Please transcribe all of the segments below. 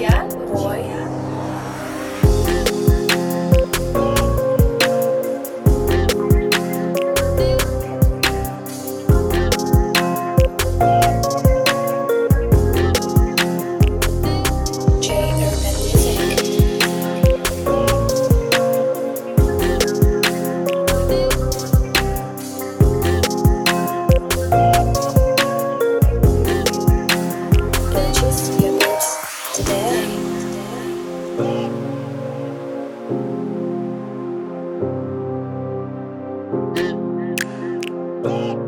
got, Thank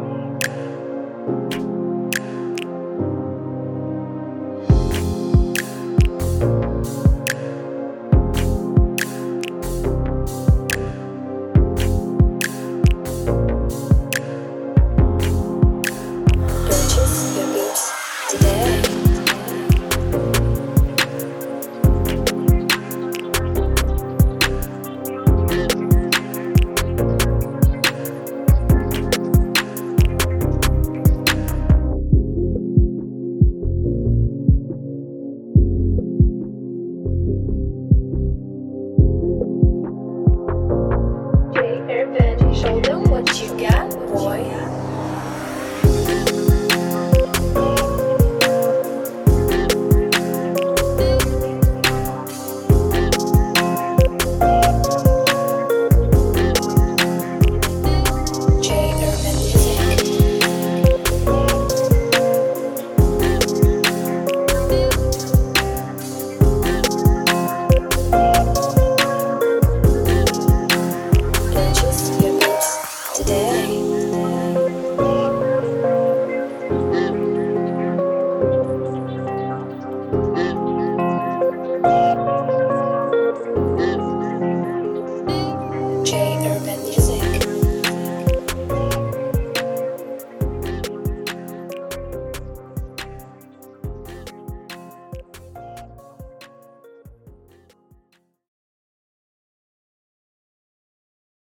you.